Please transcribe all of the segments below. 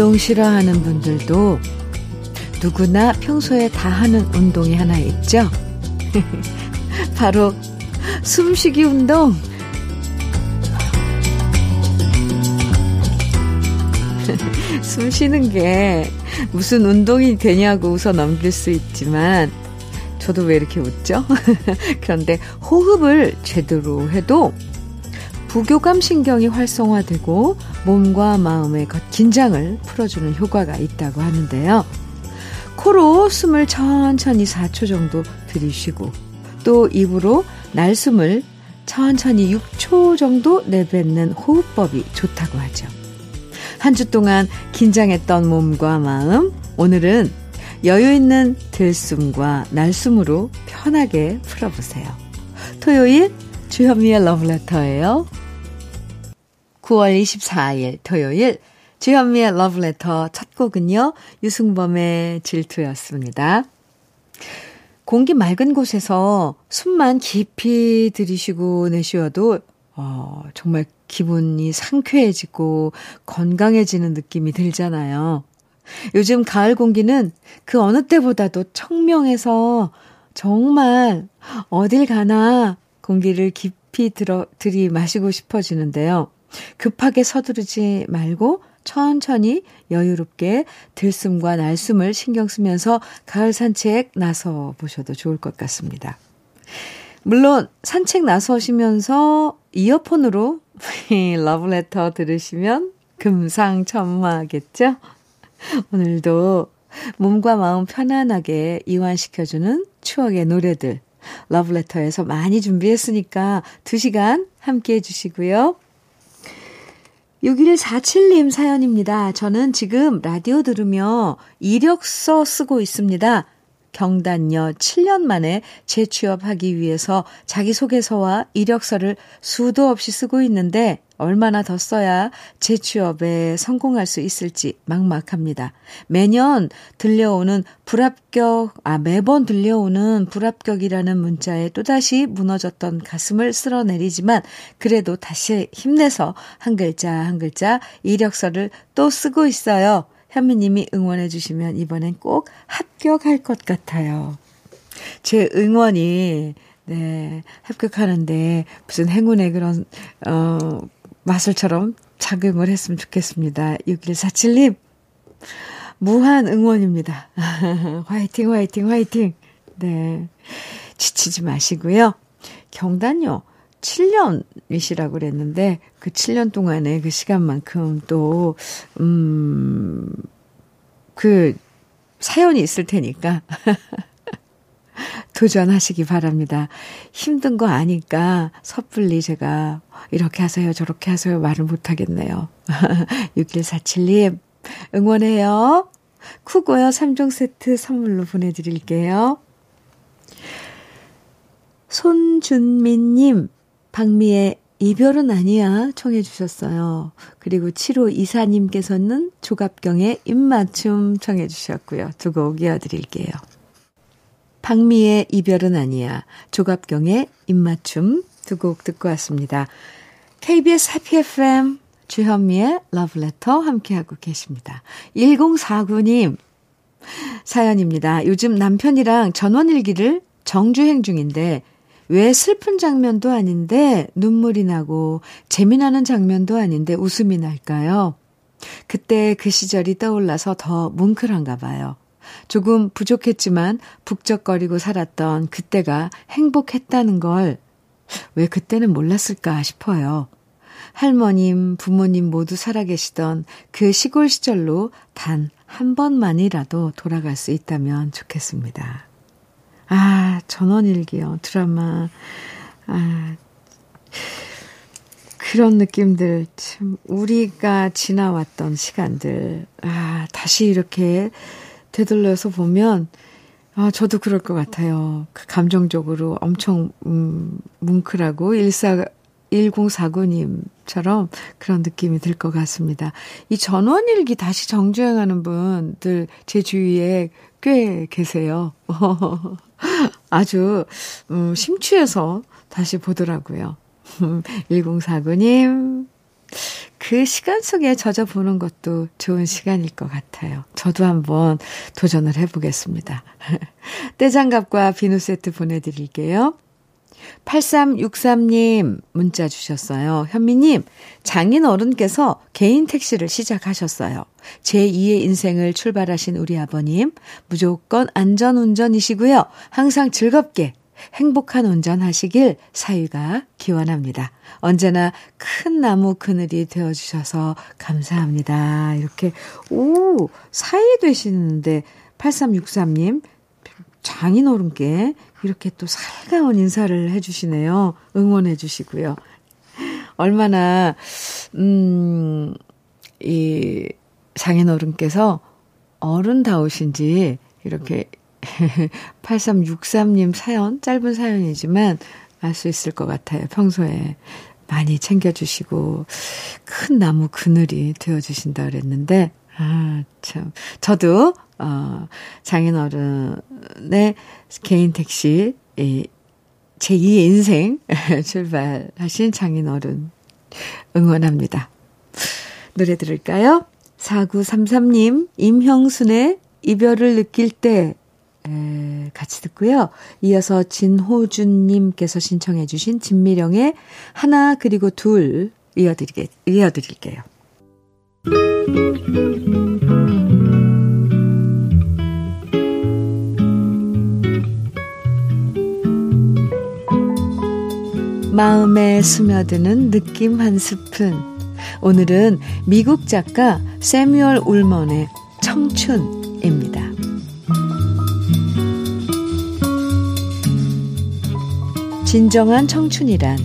운동 싫어하는 분들도 누구나 평소에 다 하는 운동이 하나 있죠? 바로 숨쉬기 운동. 숨 쉬는 게 무슨 운동이 되냐고 웃어 넘길 수 있지만 저도 왜 이렇게 웃죠? 그런데 호흡을 제대로 해도 부교감 신경이 활성화되고 몸과 마음의 긴장을 풀어주는 효과가 있다고 하는데요. 코로 숨을 천천히 4초 정도 들이쉬고 또 입으로 날숨을 천천히 6초 정도 내뱉는 호흡법이 좋다고 하죠. 한 주 동안 긴장했던 몸과 마음, 오늘은 여유 있는 들숨과 날숨으로 편하게 풀어보세요. 토요일 주현미의 러브레터예요. 9월 24일 토요일 주현미의 러브레터 첫 곡은요. 유승범의 질투였습니다. 공기 맑은 곳에서 숨만 깊이 들이쉬고 내쉬어도 어, 정말 기분이 상쾌해지고 건강해지는 느낌이 들잖아요. 요즘 가을 공기는 그 어느 때보다도 청명해서 정말 어딜 가나 공기를 깊이 들어, 들이마시고 싶어지는데요. 급하게 서두르지 말고 천천히 여유롭게 들숨과 날숨을 신경 쓰면서 가을 산책 나서 보셔도 좋을 것 같습니다. 물론 산책 나서시면서 이어폰으로 러브레터 들으시면 금상첨화겠죠? 오늘도 몸과 마음 편안하게 이완시켜주는 추억의 노래들 러브레터에서 많이 준비했으니까 2시간 함께 해주시고요. 6147님 사연입니다. 저는 지금 라디오 들으며 이력서 쓰고 있습니다. 경단녀 7년 만에 재취업하기 위해서 자기소개서와 이력서를 수도 없이 쓰고 있는데 얼마나 더 써야 재취업에 성공할 수 있을지 막막합니다. 매년 들려오는 불합격, 아, 매번 들려오는 불합격이라는 문자에 또다시 무너졌던 가슴을 쓸어내리지만 그래도 다시 힘내서 한 글자 한 글자 이력서를 또 쓰고 있어요. 현미님이 응원해 주시면 이번엔 꼭 합격할 것 같아요. 제 응원이 네, 합격하는데 무슨 행운의 그런 어 마술처럼 작용을 했으면 좋겠습니다. 6147님, 무한 응원입니다. 화이팅, 화이팅, 화이팅. 네. 지치지 마시고요. 경단요, 7년이시라고 그랬는데, 그 7년 동안의 그 시간만큼 또, 음, 그 사연이 있을 테니까. 도전하시기 바랍니다. 힘든 거 아니까 섣불리 제가 이렇게 하세요, 저렇게 하세요 말을 못하겠네요. 6147님, 응원해요. 쿠고요 3종 세트 선물로 보내드릴게요. 손준민님, 박미의 이별은 아니야 청해 주셨어요. 그리고 7호 이사님께서는 조갑경의 입맞춤 청해 주셨고요. 두 곡 이어드릴게요. 박미의 이별은 아니야. 조갑경의 입맞춤 두 곡 듣고 왔습니다. KBS 해피 FM 주현미의 러브레터 함께하고 계십니다. 1049님 사연입니다. 요즘 남편이랑 전원일기를 정주행 중인데 왜 슬픈 장면도 아닌데 눈물이 나고 재미나는 장면도 아닌데 웃음이 날까요? 그때 그 시절이 떠올라서 더 뭉클한가 봐요. 조금 부족했지만 북적거리고 살았던 그때가 행복했다는 걸 왜 그때는 몰랐을까 싶어요. 할머님, 부모님 모두 살아계시던 그 시골 시절로 단 한 번만이라도 돌아갈 수 있다면 좋겠습니다. 아, 전원일기요, 드라마. 아, 그런 느낌들, 참, 우리가 지나왔던 시간들, 아, 다시 이렇게 되돌려서 보면, 아, 저도 그럴 것 같아요. 그 감정적으로 엄청, 음, 뭉클하고, 14, 1049님처럼 그런 느낌이 들 것 같습니다. 이 전원일기 다시 정주행하는 분들 제 주위에 꽤 계세요. 아주, 음, 심취해서 다시 보더라고요. 1049님, 그그 시간 속에 젖어 보는 것도 좋은 시간일 것 같아요. 저도 한번 도전을 해보겠습니다. 떼장갑과 비누 세트 보내드릴게요. 8363님 문자 주셨어요. 현미님, 장인 어른께서 개인 택시를 시작하셨어요. 제2의 인생을 출발하신 우리 아버님, 무조건 안전 운전이시고요. 항상 즐겁게 행복한 운전하시길 사위가 기원합니다. 언제나 큰 나무 그늘이 되어주셔서 감사합니다. 이렇게, 오, 사위 되시는데, 8363님, 장인어른께 이렇게 또 살가운 인사를 해주시네요. 응원해 주시고요. 얼마나, 음, 이, 장인어른께서 어른다우신지, 이렇게 8363님 사연, 짧은 사연이지만 알 수 있을 것 같아요. 평소에 많이 챙겨주시고, 큰 나무 그늘이 되어주신다 그랬는데, 아, 참. 저도, 어, 장인어른의 개인 택시, 이, 제2의 인생 출발하신 장인어른 응원합니다. 노래 들을까요? 4933님, 임형순의 이별을 느낄 때 에, 같이 듣고요. 이어서 진호준님께서 신청해 주신 진미령의 하나 그리고 둘 이어드리게, 이어드릴게요. 마음에 스며드는 느낌 한 스푼. 오늘은 미국 작가 세뮤얼 울먼의 청춘입니다. 진정한 청춘이란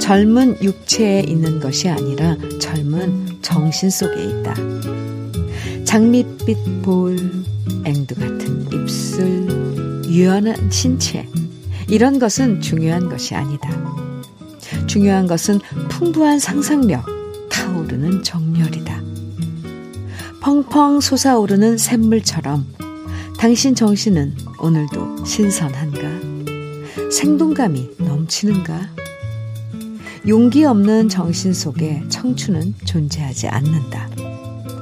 젊은 육체에 있는 것이 아니라 젊은 정신 속에 있다. 장밋빛 볼, 앵두 같은 입술, 유연한 신체. 이런 것은 중요한 것이 아니다. 중요한 것은 풍부한 상상력, 타오르는 정열이다. 펑펑 솟아오르는 샘물처럼 당신 정신은 오늘도 신선한가? 생동감이 넘치는가? 용기 없는 정신 속에 청춘은 존재하지 않는다.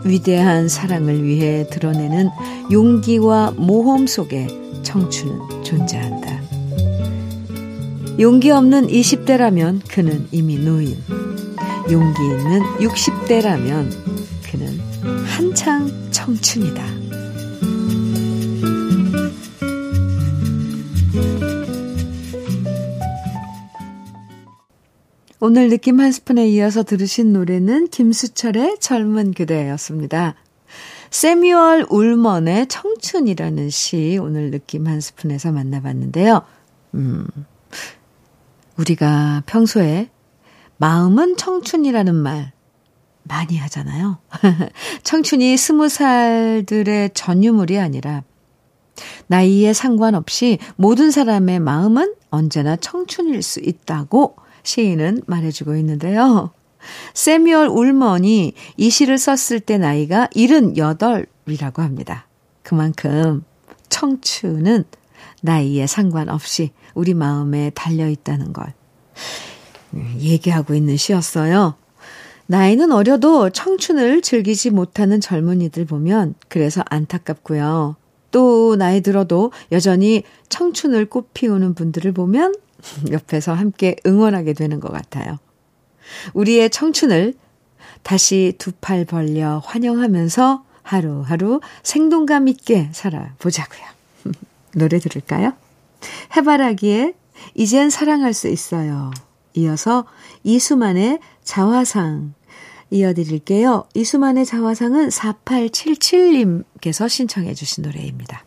위대한 사랑을 위해 드러내는 용기와 모험 속에 청춘은 존재한다. 용기 없는 20대라면 그는 이미 노인. 용기 있는 60대라면 그는 한창 청춘이다. 오늘 느낌 한 스푼에 이어서 들으신 노래는 김수철의 젊은 그대였습니다. 세뮤얼 울먼의 청춘이라는 시 오늘 느낌 한 스푼에서 만나봤는데요. 음, 우리가 평소에 마음은 청춘이라는 말 많이 하잖아요. 청춘이 스무 살들의 전유물이 아니라 나이에 상관없이 모든 사람의 마음은 언제나 청춘일 수 있다고 시인은 말해주고 있는데요. 세뮤얼 울먼이 이 시를 썼을 때 나이가 78이라고 합니다. 그만큼 청춘은 나이에 상관없이 우리 마음에 달려 있다는 걸 얘기하고 있는 시였어요. 나이는 어려도 청춘을 즐기지 못하는 젊은이들 보면 그래서 안타깝고요. 또 나이 들어도 여전히 청춘을 꽃피우는 분들을 보면 옆에서 함께 응원하게 되는 것 같아요. 우리의 청춘을 다시 두 팔 벌려 환영하면서 하루하루 생동감 있게 살아보자고요. 노래 들을까요? 해바라기에 이젠 사랑할 수 있어요. 이어서 이수만의 자화상 이어드릴게요. 이수만의 자화상은 4877님께서 신청해 주신 노래입니다.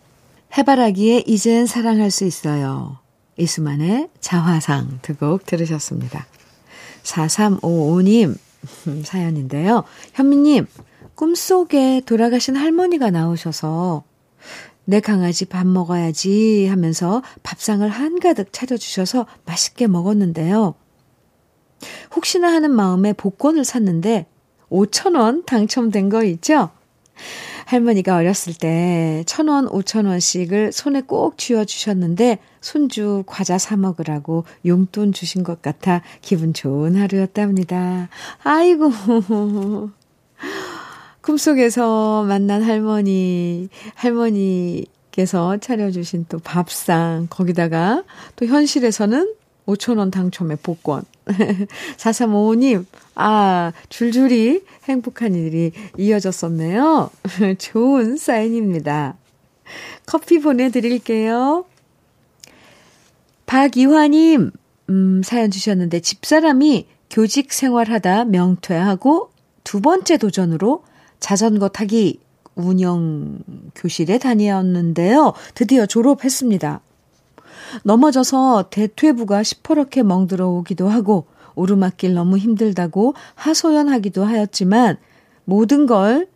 해바라기에 이젠 사랑할 수 있어요. 이수만의 자화상 두 곡 들으셨습니다. 4355님 사연인데요. 현미님, 꿈속에 돌아가신 할머니가 나오셔서 내 강아지 밥 먹어야지 하면서 밥상을 한가득 차려주셔서 맛있게 먹었는데요. 혹시나 하는 마음에 복권을 샀는데 5천원 당첨된 거 있죠? 할머니가 어렸을 때 천 원, 오천 원씩을 손에 꼭 쥐어 주셨는데 손주 과자 사 먹으라고 용돈 주신 것 같아 기분 좋은 하루였답니다. 아이고. 꿈속에서 만난 할머니, 할머니께서 차려주신 또 밥상, 거기다가 또 현실에서는 5천원 당첨의 복권. 4355님, 아, 줄줄이 행복한 일이 이어졌었네요. 좋은 사인입니다. 커피 보내드릴게요. 박이화님, 음, 사연 주셨는데 집사람이 교직 생활하다 명퇴하고 두 번째 도전으로 자전거 타기 운영 교실에 다녔는데요. 드디어 졸업했습니다. 넘어져서 대퇴부가 시퍼렇게 멍들어 오기도 하고 오르막길 너무 힘들다고 하소연하기도 하였지만 모든 걸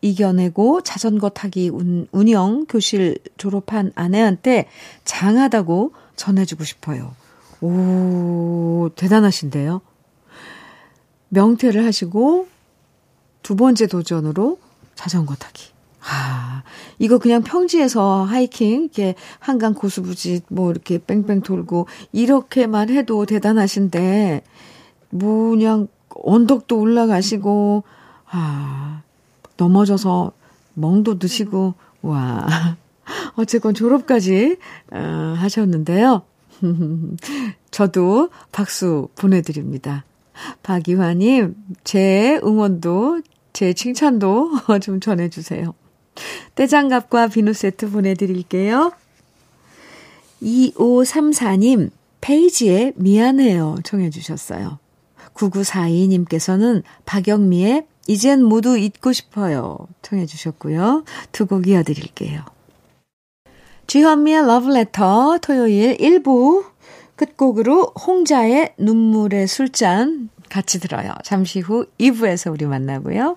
이겨내고 자전거 타기 운, 운영 교실 졸업한 아내한테 장하다고 전해주고 싶어요. 오, 대단하신데요? 명퇴를 하시고 두 번째 도전으로 자전거 타기. 아, 이거 그냥 평지에서 하이킹, 이렇게 한강 고수부지 뭐 이렇게 뺑뺑 돌고 이렇게만 해도 대단하신데, 뭐 그냥 언덕도 올라가시고, 아, 넘어져서 멍도 드시고, 와. 어쨌건 졸업까지 어, 하셨는데요. 저도 박수 보내드립니다. 박이화님, 제 응원도, 제 칭찬도 좀 전해주세요. 떼장갑과 비누 세트 보내드릴게요. 2534님, 페이지에 미안해요. 청해주셨어요. 9942님께서는 박영미의 이젠 모두 잊고 싶어요. 청해주셨고요. 두 곡 이어드릴게요. 주현미의 러브레터 토요일 1부 끝곡으로 홍자의 눈물의 술잔 같이 들어요. 잠시 후 2부에서 우리 만나고요.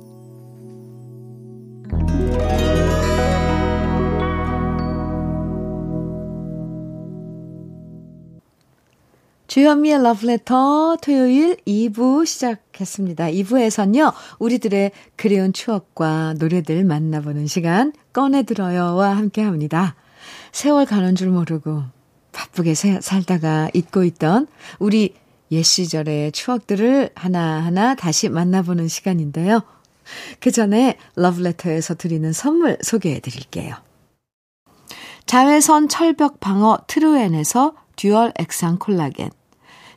주현미의 Letter 토요일 2부 시작했습니다. 2부에선요, 우리들의 그리운 추억과 노래들 만나보는 시간 꺼내들어요와 함께 합니다. 세월 가는 줄 모르고 바쁘게 살다가 잊고 있던 우리 옛 시절의 추억들을 하나하나 다시 만나보는 시간인데요. 그 전에 러브레터에서 드리는 선물 소개해 드릴게요. 자외선 철벽 방어 트루엔에서 듀얼 액상 콜라겐,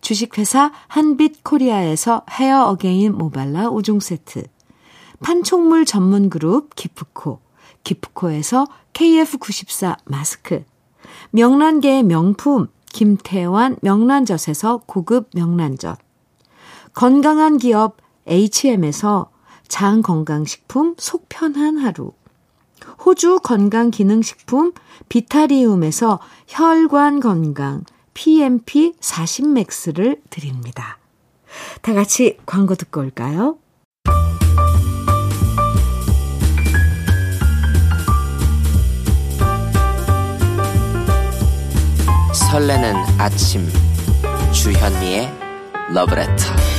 주식회사 한빛 코리아에서 헤어 어게인 모발라 5종 세트, 판촉물 전문 그룹 기프코, 기프코에서 KF94 마스크, 명란계의 명품 김태환 명란젓에서 고급 명란젓. 건강한 기업 HM에서 장 건강식품 속편한 하루. 호주 건강기능식품 비타리움에서 혈관 건강 PMP 40맥스를 드립니다. 다 같이 광고 듣고 올까요? 설레는 아침 주현미의 러브레터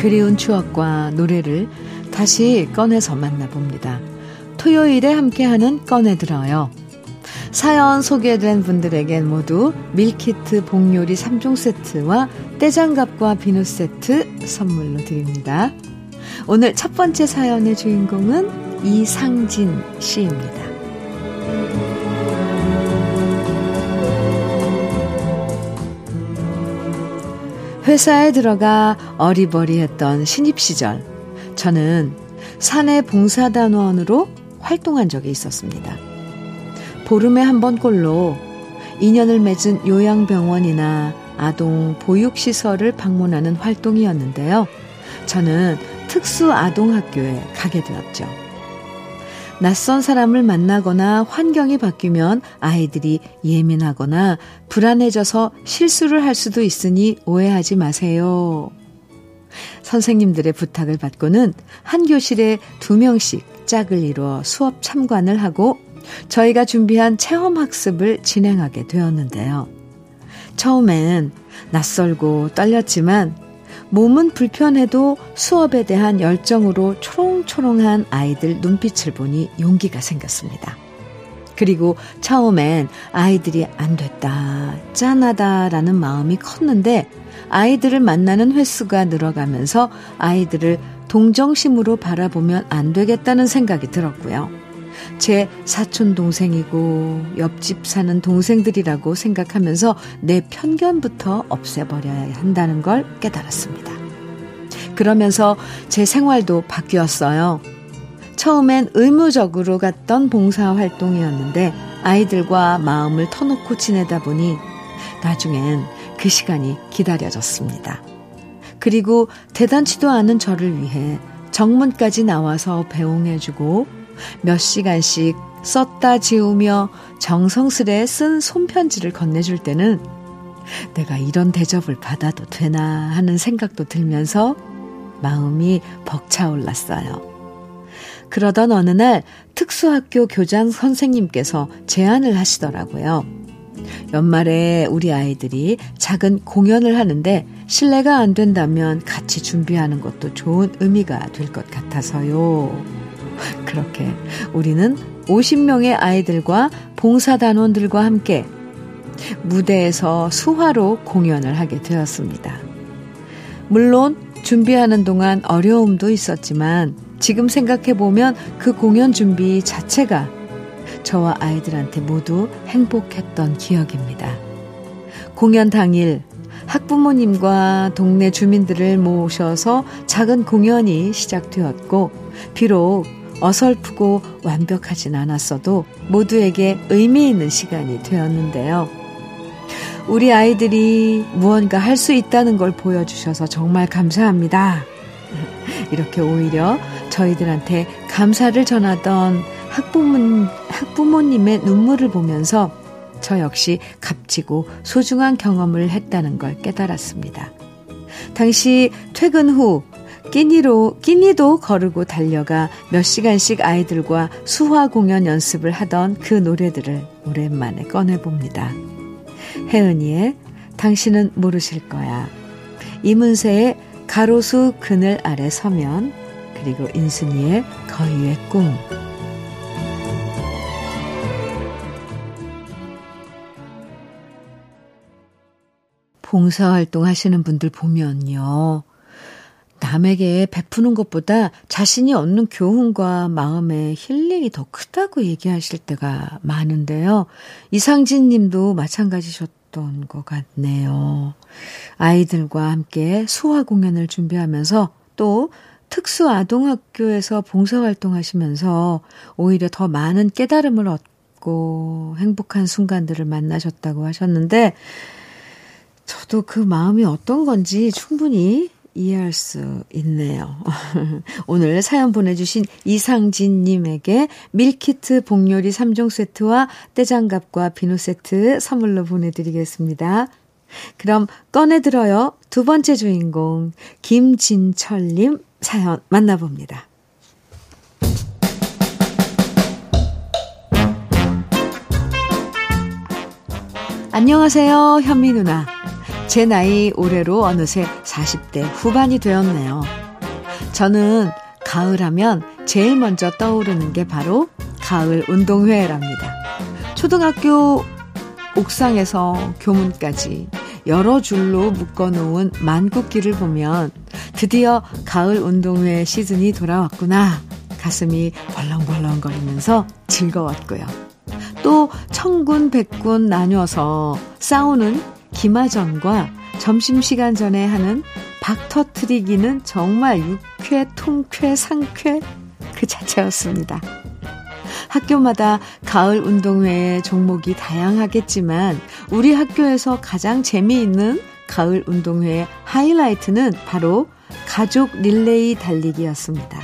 그리운 추억과 노래를 다시 꺼내서 만나봅니다. 토요일에 함께하는 꺼내들어요. 사연 소개된 분들에겐 모두 밀키트 복요리 3종 세트와 떼장갑과 비누 세트 선물로 드립니다. 오늘 첫 번째 사연의 주인공은 이상진 씨입니다. 회사에 들어가 어리버리했던 신입 시절, 저는 사내 봉사단원으로 활동한 적이 있었습니다. 보름에 한 번꼴로 인연을 맺은 요양병원이나 아동 보육시설을 방문하는 활동이었는데요. 저는 특수 아동학교에 가게 되었죠. 낯선 사람을 만나거나 환경이 바뀌면 아이들이 예민하거나 불안해져서 실수를 할 수도 있으니 오해하지 마세요. 선생님들의 부탁을 받고는 한 교실에 두 명씩 짝을 이루어 수업 참관을 하고 저희가 준비한 체험 학습을 진행하게 되었는데요. 처음엔 낯설고 떨렸지만 몸은 불편해도 수업에 대한 열정으로 초롱초롱한 아이들 눈빛을 보니 용기가 생겼습니다. 그리고 처음엔 아이들이 안 됐다, 짠하다라는 마음이 컸는데 아이들을 만나는 횟수가 늘어가면서 아이들을 동정심으로 바라보면 안 되겠다는 생각이 들었고요. 제 사촌 동생이고 옆집 사는 동생들이라고 생각하면서 내 편견부터 없애버려야 한다는 걸 깨달았습니다. 그러면서 제 생활도 바뀌었어요. 처음엔 의무적으로 갔던 봉사 활동이었는데 아이들과 마음을 터놓고 지내다 보니 나중엔 그 시간이 기다려졌습니다. 그리고 대단치도 않은 저를 위해 정문까지 나와서 배웅해주고 몇 시간씩 썼다 지우며 정성스레 쓴 손편지를 건네줄 때는 내가 이런 대접을 받아도 되나 하는 생각도 들면서 마음이 벅차올랐어요. 그러던 어느 날 특수학교 교장 선생님께서 제안을 하시더라고요. 연말에 우리 아이들이 작은 공연을 하는데 실례가 안 된다면 같이 준비하는 것도 좋은 의미가 될 것 같아서요. 그렇게 우리는 50명의 아이들과 봉사단원들과 함께 무대에서 수화로 공연을 하게 되었습니다. 물론 준비하는 동안 어려움도 있었지만 지금 생각해보면 그 공연 준비 자체가 저와 아이들한테 모두 행복했던 기억입니다. 공연 당일 학부모님과 동네 주민들을 모셔서 작은 공연이 시작되었고, 비록 어설프고 완벽하진 않았어도 모두에게 의미 있는 시간이 되었는데요. 우리 아이들이 무언가 할 수 있다는 걸 보여주셔서 정말 감사합니다. 이렇게 오히려 저희들한테 감사를 전하던 학부모, 학부모님의 눈물을 보면서 저 역시 값지고 소중한 경험을 했다는 걸 깨달았습니다. 당시 퇴근 후 끼니로, 끼니도 거르고 달려가 몇 시간씩 아이들과 수화 공연 연습을 하던 그 노래들을 오랜만에 꺼내봅니다. 혜은이의 당신은 모르실 거야. 이문세의 가로수 그늘 아래 서면, 그리고 인순이의 거위의 꿈. 봉사활동 하시는 분들 보면요. 남에게 베푸는 것보다 자신이 얻는 교훈과 마음의 힐링이 더 크다고 얘기하실 때가 많은데요. 이상진 님도 마찬가지셨던 것 같네요. 아이들과 함께 수화 공연을 준비하면서 또 특수 아동학교에서 봉사활동 하시면서 오히려 더 많은 깨달음을 아름답고 행복한 순간들을 만나셨다고 하셨는데, 저도 그 마음이 어떤 건지 충분히 이해할 수 있네요. 오늘 사연 보내주신 이상진님에게 밀키트 복요리 3종 세트와 떼장갑과 비누 세트 선물로 보내드리겠습니다. 그럼 꺼내들어요. 두 번째 주인공, 김진철님 사연 만나봅니다. 안녕하세요, 현미 누나. 제 나이 올해로 어느새 40대 후반이 되었네요. 저는 가을 하면 제일 먼저 떠오르는 게 바로 가을 운동회랍니다. 초등학교 옥상에서 교문까지 여러 줄로 묶어놓은 만국기를 보면 드디어 가을 운동회 시즌이 돌아왔구나. 가슴이 벌렁벌렁거리면서 즐거웠고요. 또 청군 백군 나뉘어서 싸우는 기마전과 점심시간 전에 하는 박터트리기는 정말 육회, 통쾌, 상쾌 그 자체였습니다. 학교마다 가을 운동회의 종목이 다양하겠지만 우리 학교에서 가장 재미있는 가을 운동회의 하이라이트는 바로 가족 릴레이 달리기였습니다.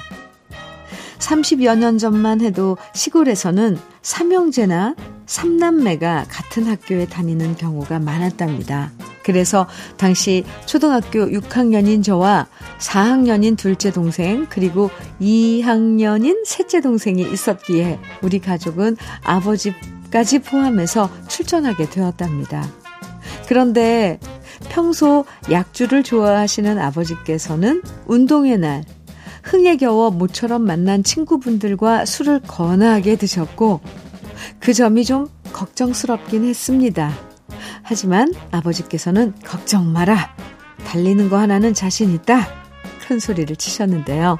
30여 년 전만 해도 시골에서는 삼형제나 삼남매가 같은 학교에 다니는 경우가 많았답니다. 그래서 당시 초등학교 6학년인 저와 4학년인 둘째 동생, 그리고 2학년인 셋째 동생이 있었기에 우리 가족은 아버지까지 포함해서 출전하게 되었답니다. 그런데 평소 약주를 좋아하시는 아버지께서는 운동의 날 흥에 겨워 모처럼 만난 친구분들과 술을 거나하게 드셨고 그 점이 좀 걱정스럽긴 했습니다. 하지만 아버지께서는 걱정 마라. 달리는 거 하나는 자신 있다. 큰 소리를 치셨는데요.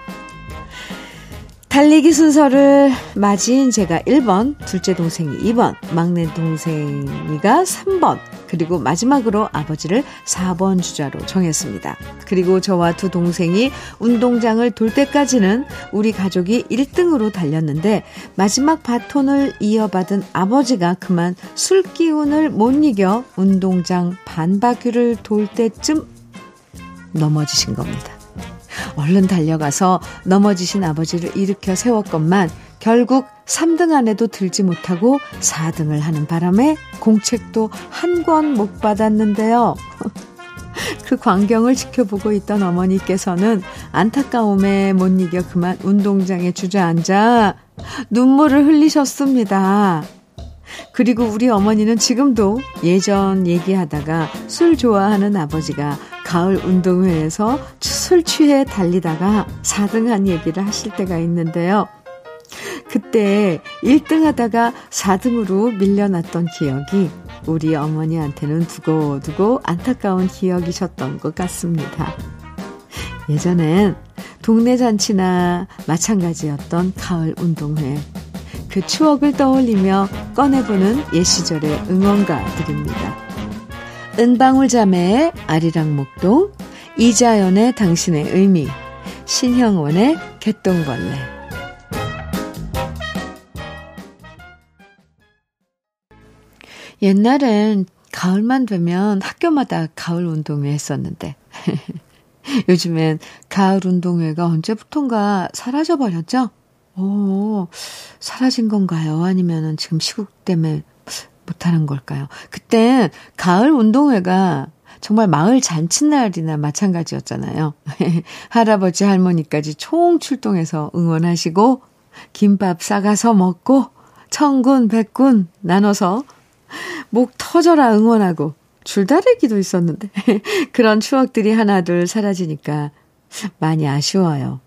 달리기 순서를 맞이인 제가 1번, 둘째 동생이 2번, 막내 동생이가 3번, 그리고 마지막으로 아버지를 4번 주자로 정했습니다. 그리고 저와 두 동생이 운동장을 돌 때까지는 우리 가족이 1등으로 달렸는데 마지막 바톤을 이어받은 아버지가 그만 술 기운을 못 이겨 운동장 반바퀴를 돌 때쯤 넘어지신 겁니다. 얼른 달려가서 넘어지신 아버지를 일으켜 세웠건만 결국 3등 안에도 들지 못하고 4등을 하는 바람에 공책도 한 권 못 받았는데요. 그 광경을 지켜보고 있던 어머니께서는 안타까움에 못 이겨 그만 운동장에 주저앉아 눈물을 흘리셨습니다. 그리고 우리 어머니는 지금도 예전 얘기하다가 술 좋아하는 아버지가 가을 운동회에서 술 취해 달리다가 4등한 얘기를 하실 때가 있는데요. 그때 1등 하다가 4등으로 밀려났던 기억이 우리 어머니한테는 두고두고 안타까운 기억이셨던 것 같습니다. 예전엔 동네 잔치나 마찬가지였던 가을 운동회. 그 추억을 떠올리며 꺼내보는 옛 시절의 응원가들입니다. 은방울 자매의 아리랑 목동, 이자연의 당신의 의미, 신형원의 개똥벌레. 옛날엔 가을만 되면 학교마다 가을 운동회 했었는데, 요즘엔 가을 운동회가 언제부턴가 사라져 버렸죠? 오, 사라진 건가요? 아니면은 지금 시국 때문에 못하는 걸까요? 그때 가을 운동회가 정말 마을 잔칫날이나 마찬가지였잖아요. 할아버지, 할머니까지 총 출동해서 응원하시고, 김밥 싸가서 먹고, 청군, 백군 나눠서 목 터져라 응원하고 줄다리기도 있었는데 그런 추억들이 하나둘 사라지니까 많이 아쉬워요.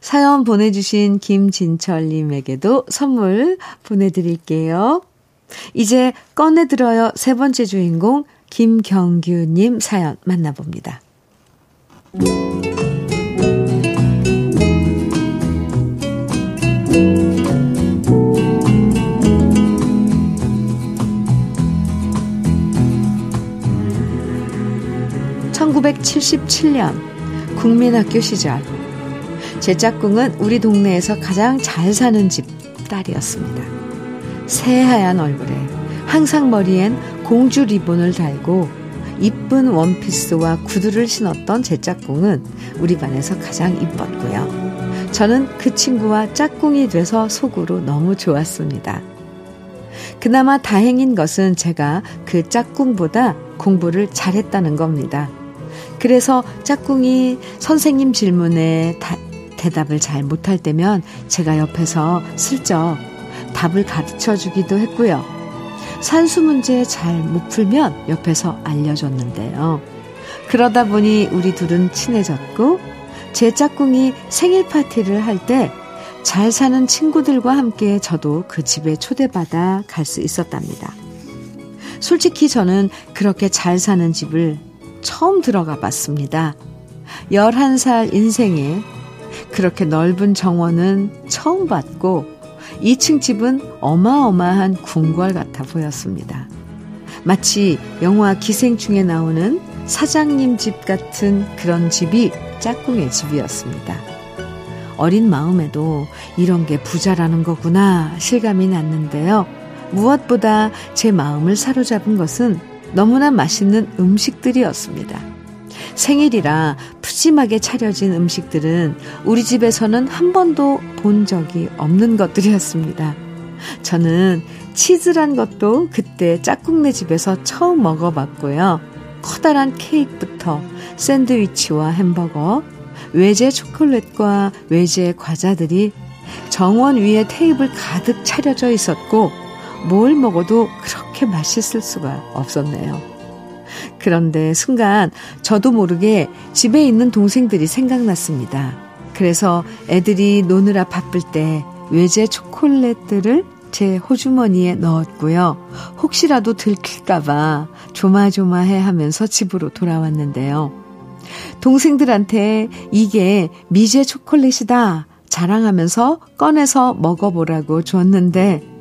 사연 보내주신 김진철님에게도 선물 보내드릴게요. 이제 꺼내들어요 세 번째 주인공 김경규님 사연 만나봅니다. 1977년 국민학교 시절 제 짝꿍은 우리 동네에서 가장 잘 사는 집 딸이었습니다. 새하얀 얼굴에 항상 머리엔 공주 리본을 달고 이쁜 원피스와 구두를 신었던 제 짝꿍은 우리 반에서 가장 이뻤고요. 저는 그 친구와 짝꿍이 돼서 속으로 너무 좋았습니다. 그나마 다행인 것은 제가 그 짝꿍보다 공부를 잘했다는 겁니다. 그래서 짝꿍이 선생님 질문에 다, 대답을 잘 못할 때면 제가 옆에서 슬쩍 답을 가르쳐 주기도 했고요. 산수 문제 잘 못 풀면 옆에서 알려줬는데요. 그러다 보니 우리 둘은 친해졌고 제 짝꿍이 생일 파티를 할 때 잘 사는 친구들과 함께 저도 그 집에 초대받아 갈 수 있었답니다. 솔직히 저는 그렇게 잘 사는 집을 처음 들어가 봤습니다. 11살 인생에 그렇게 넓은 정원은 처음 봤고 2층 집은 어마어마한 궁궐 같아 보였습니다. 마치 영화 기생충에 나오는 사장님 집 같은 그런 집이 짝꿍의 집이었습니다. 어린 마음에도 이런 게 부자라는 거구나 실감이 났는데요. 무엇보다 제 마음을 사로잡은 것은 너무나 맛있는 음식들이었습니다. 생일이라 푸짐하게 차려진 음식들은 우리 집에서는 한 번도 본 적이 없는 것들이었습니다. 저는 치즈란 것도 그때 짝꿍네 집에서 처음 먹어봤고요. 커다란 케이크부터 샌드위치와 햄버거, 외제 초콜릿과 외제 과자들이 정원 위에 테이블 가득 차려져 있었고, 뭘 먹어도 그렇게 맛있을 수가 없었네요. 그런데 순간 저도 모르게 집에 있는 동생들이 생각났습니다. 그래서 애들이 노느라 바쁠 때 외제 초콜릿들을 제 호주머니에 넣었고요. 혹시라도 들킬까봐 조마조마해 하면서 집으로 돌아왔는데요. 동생들한테 이게 미제 초콜릿이다 자랑하면서 꺼내서 먹어보라고 줬는데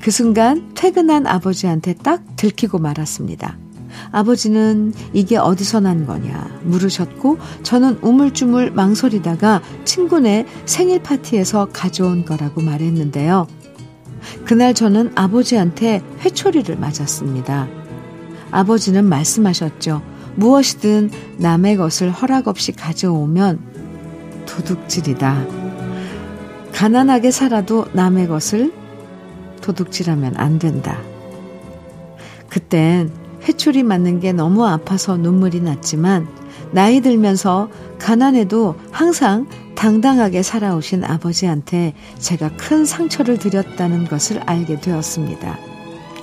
그 순간 퇴근한 아버지한테 딱 들키고 말았습니다. 아버지는 이게 어디서 난 거냐 물으셨고 저는 우물쭈물 망설이다가 친구네 생일 파티에서 가져온 거라고 말했는데요. 그날 저는 아버지한테 회초리를 맞았습니다. 아버지는 말씀하셨죠. 무엇이든 남의 것을 허락 없이 가져오면 도둑질이다. 가난하게 살아도 남의 것을 도둑질하면 안 된다. 그땐 회초리 맞는 게 너무 아파서 눈물이 났지만 나이 들면서 가난해도 항상 당당하게 살아오신 아버지한테 제가 큰 상처를 드렸다는 것을 알게 되었습니다.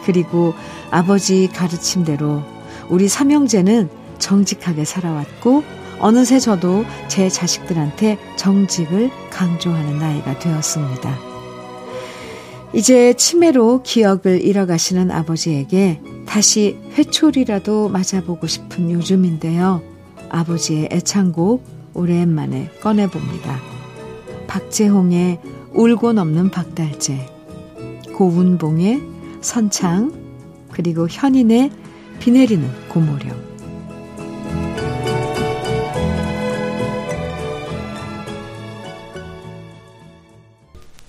그리고 아버지 가르침대로 우리 삼형제는 정직하게 살아왔고 어느새 저도 제 자식들한테 정직을 강조하는 나이가 되었습니다. 이제 치매로 기억을 잃어가시는 아버지에게 다시 회초리라도 맞아보고 싶은 요즘인데요. 아버지의 애창곡 오랜만에 꺼내봅니다. 박재홍의 울고 넘는 박달재, 고운봉의 선창, 그리고 현인의 비 내리는 고모령.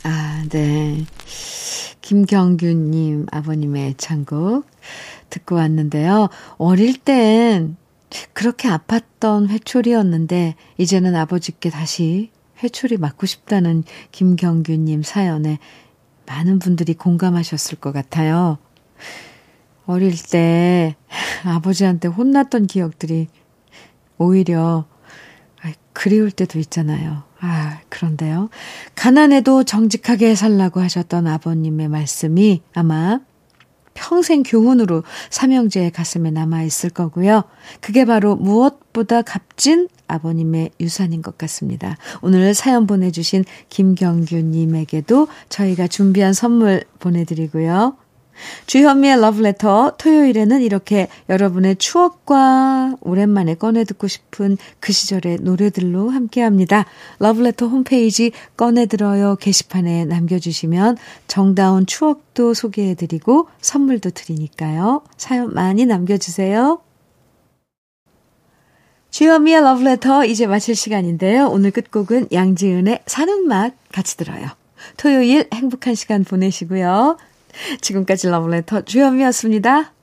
아, 네. 김경규님 아버님의 창곡 듣고 왔는데요. 어릴 땐 그렇게 아팠던 회초리였는데 이제는 아버지께 다시 회초리 맞고 싶다는 김경규님 사연에 많은 분들이 공감하셨을 것 같아요. 어릴 때 아버지한테 혼났던 기억들이 오히려 그리울 때도 있잖아요. 아, 그런데요. 가난해도 정직하게 살라고 하셨던 아버님의 말씀이 아마 평생 교훈으로 삼형제의 가슴에 남아있을 거고요. 그게 바로 무엇보다 값진 아버님의 유산인 것 같습니다. 오늘 사연 보내주신 김경규님에게도 저희가 준비한 선물 보내드리고요. 주현미의 러브레터 토요일에는 이렇게 여러분의 추억과 오랜만에 꺼내 듣고 싶은 그 시절의 노래들로 함께합니다. 러브레터 홈페이지 꺼내 들어요 게시판에 남겨주시면 정다운 추억도 소개해드리고 선물도 드리니까요. 사연 많이 남겨주세요. 주현미의 러브레터 이제 마칠 시간인데요. 오늘 끝곡은 양지은의 사는 맛 같이 들어요. 토요일 행복한 시간 보내시고요. 지금까지 러브레터 주현미였습니다.